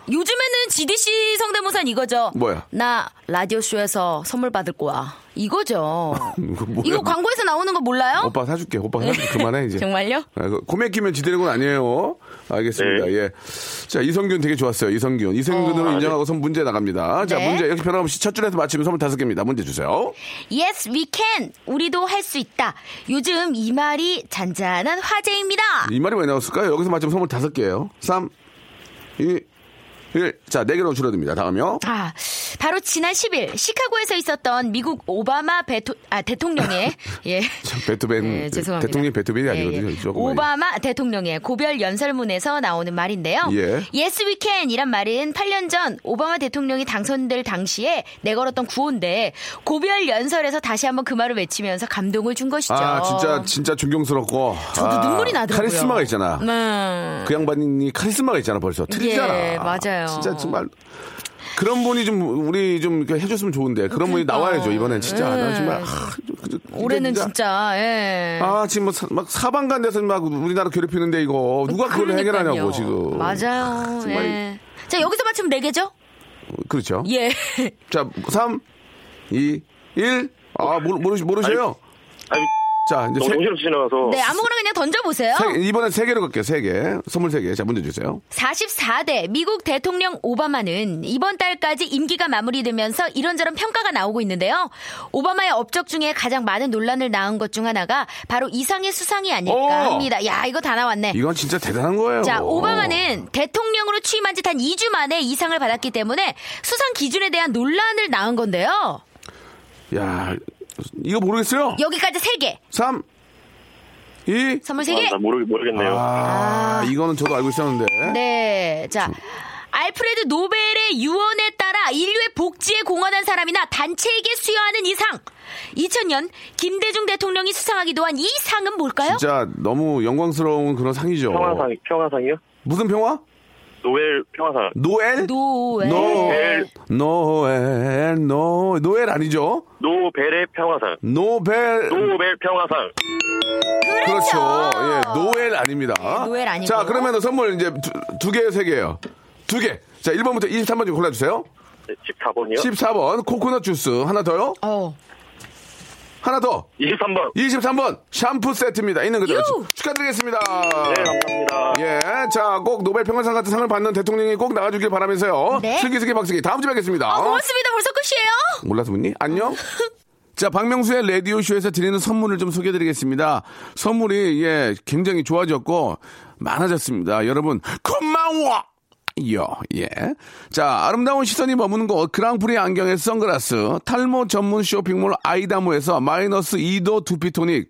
요즘에는 GD 씨 성대모사는 이거죠. 뭐야? 나 라디오 쇼에서 선물 받을 거야. 이거죠. 이거 뭐야? 이거 광고에서 나오는 거 몰라요? 오빠 사줄게. 오빠 사줄게. 그만해 이제. 정말요? 아, 그 고메 끼면 지드래곤 아니에요. 알겠습니다. 네. 예. 자, 이성균 되게 좋았어요. 이성균. 이성균으로 어. 인정하고 선 문제 나갑니다. 자, 네. 문제 역시 변함없이 첫 줄에서 맞히면 선물 다섯 개입니다. 문제 주세요. Yes, we can. 우리도 할 수 있다. 요즘 이 말이 잔잔한 화제입니다. 이 말이 왜 나왔을까요? 여기서 맞히면 선물 다섯 개예요. 3, 2, 1. 자, 네 개로 줄어듭니다. 다음요. 아, 바로 지난 10일 시카고에서 있었던 미국 오바마 베토, 아, 대통령의 예. 참, 베토벤. 예, 죄송합니다. 대통령이 베토벤이 예, 아니거든요. 예. 조금 오바마 대통령의 고별 연설문에서 나오는 말인데요. 예. Yes, we can이란 말은 8년 전 오바마 대통령이 당선될 당시에 내걸었던 구호인데 고별 연설에서 다시 한번 그 말을 외치면서 감동을 준 것이죠. 아, 진짜, 진짜 존경스럽고. 저도 아, 눈물이 나더라고요. 카리스마가 있잖아. 네. 그 양반이 카리스마가 있잖아, 벌써. 틀리잖아. 예, 맞아요. 진짜 정말. 그런 분이 좀, 우리 좀 이렇게 해줬으면 좋은데. 그런 분이 그러니까. 나와야죠, 이번엔. 진짜. 나 예. 정말. 아, 올해는 진짜- 진짜, 예. 아, 지금 뭐, 사- 막 사방간 데서 막 우리나라 괴롭히는데 이거. 누가 그걸 그러니까요. 해결하냐고, 지금. 맞아요. 정말. 예. 자, 여기서 맞추면 4개죠? 그렇죠. 예. 자, 3, 2, 1. 아, 모르, 모르, 모르세요? 아니, 자, 이제 너무 세, 정신없이 지나가서. 네, 아무거나 그냥 던져보세요. 세, 이번엔 세 개로 갈게요, 세 개. 선물 세 개. 자, 문제 주세요. 44대 미국 대통령 오바마는 이번 달까지 임기가 마무리되면서 이런저런 평가가 나오고 있는데요. 오바마의 업적 중에 가장 많은 논란을 낳은 것 중 하나가 바로 이상의 수상이 아닐까 오! 합니다. 야, 이거 다 나왔네. 이건 진짜 대단한 거예요. 자, 오바마는 대통령으로 취임한 지한 2주 만에 이상을 받았기 때문에 수상 기준에 대한 논란을 낳은 건데요. 야, 이거 모르겠어요? 여기까지 3개. 3, 2, 선물 아, 3개. 나 모르, 모르겠네요. 아, 이거는 저도 알고 있었는데. 네. 자. 알프레드 노벨의 유언에 따라 인류의 복지에 공헌한 사람이나 단체에게 수여하는 이 상. 2000년 김대중 대통령이 수상하기도 한 이 상은 뭘까요? 진짜 너무 영광스러운 그런 상이죠. 평화상, 평화상이요? 무슨 평화? 노벨 평화상. 노엘? 노엘. 노엘. 노엘. 노, 노엘 아니죠? 노벨의 평화상. 노벨. 노벨 평화상. 그렇죠. 예, 노엘 아닙니다. 네, 노엘 아니고. 자, 그러면 선물 이제 두, 두 개, 세 개예요. 두 개. 자, 1번부터 23번 좀 골라주세요. 네, 14번이요? 14번 코코넛 주스 하나 더요? 어. 하나 더. 23번. 23번 샴푸 세트입니다. 있는 그대로 유! 축하드리겠습니다. 네, 감사합니다. 예, 자, 꼭 노벨 평화상 같은 상을 받는 대통령이 꼭 나와주길 바라면서요. 네. 슬기슬기 박슬기 다음 주에 뵙겠습니다. 아, 고맙습니다. 벌써 끝이에요? 몰라서 묻니? 안녕. 자, 박명수의 라디오쇼에서 드리는 선물을 좀 소개해 드리겠습니다. 선물이, 예, 굉장히 좋아졌고, 많아졌습니다. 여러분, 고마워! 요, 예. 자, 아름다운 시선이 머무는 곳, 그랑프리 안경의 선글라스, 탈모 전문 쇼핑몰 아이다모에서 마이너스 2도 두피토닉,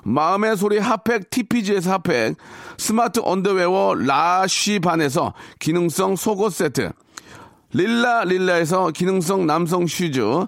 마음의 소리 핫팩 TPG에서 핫팩, smart underwear 라쉬반에서 기능성 속옷 세트, 릴라 릴라에서 기능성 남성 슈즈,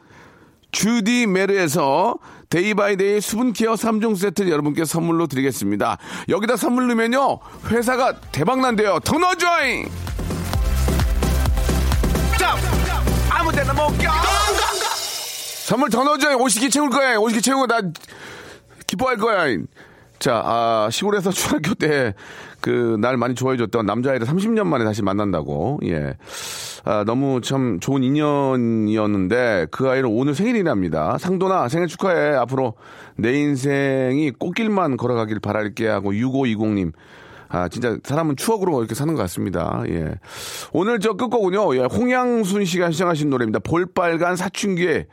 주디 메르에서 day by day 수분케어 3종 세트 여러분께 선물로 드리겠습니다. 여기다 선물 넣으면요, 회사가 대박난대요. 더 넣어줘잉! 자, 아무 데나 못 껴! 선물 더 넣어줘잉! 50개 채울 거야. 50개 채우고 나 기뻐할 거야. 자, 아, 시골에서 중학교 때 그 날 많이 좋아해줬던 남자애를 30년 만에 다시 만난다고. 예. 아, 너무 참 좋은 인연이었는데 그 아이는 오늘 생일이랍니다. 상도나 생일 축하해. 앞으로 내 인생이 꽃길만 걸어가길 바랄게 하고 6520님. 아, 진짜 사람은 추억으로 이렇게 사는 것 같습니다. 예. 오늘 저 끝곡은요, 예, 홍양순 씨가 시청하신 노래입니다. 볼빨간 사춘기에,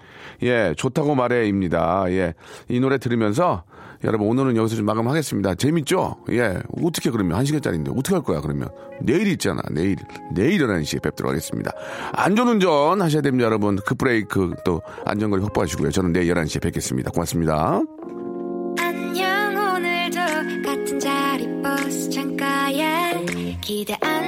예, 좋다고 말해입니다. 예. 이 노래 들으면서 여러분 오늘은 여기서 좀 마감하겠습니다. 재밌죠? 예. 어떻게 그러면 한 시간짜리인데 어떻게 할 거야 그러면 내일 있잖아. 내일 내일 11시에 뵙도록 하겠습니다. 안전운전 하셔야 됩니다, 여러분. 그 브레이크 또 안전거리 확보하시고요. 저는 내일 11시에 뵙겠습니다. 고맙습니다. 안녕 오늘도 같은 자리 버스 창가에 기대 앉은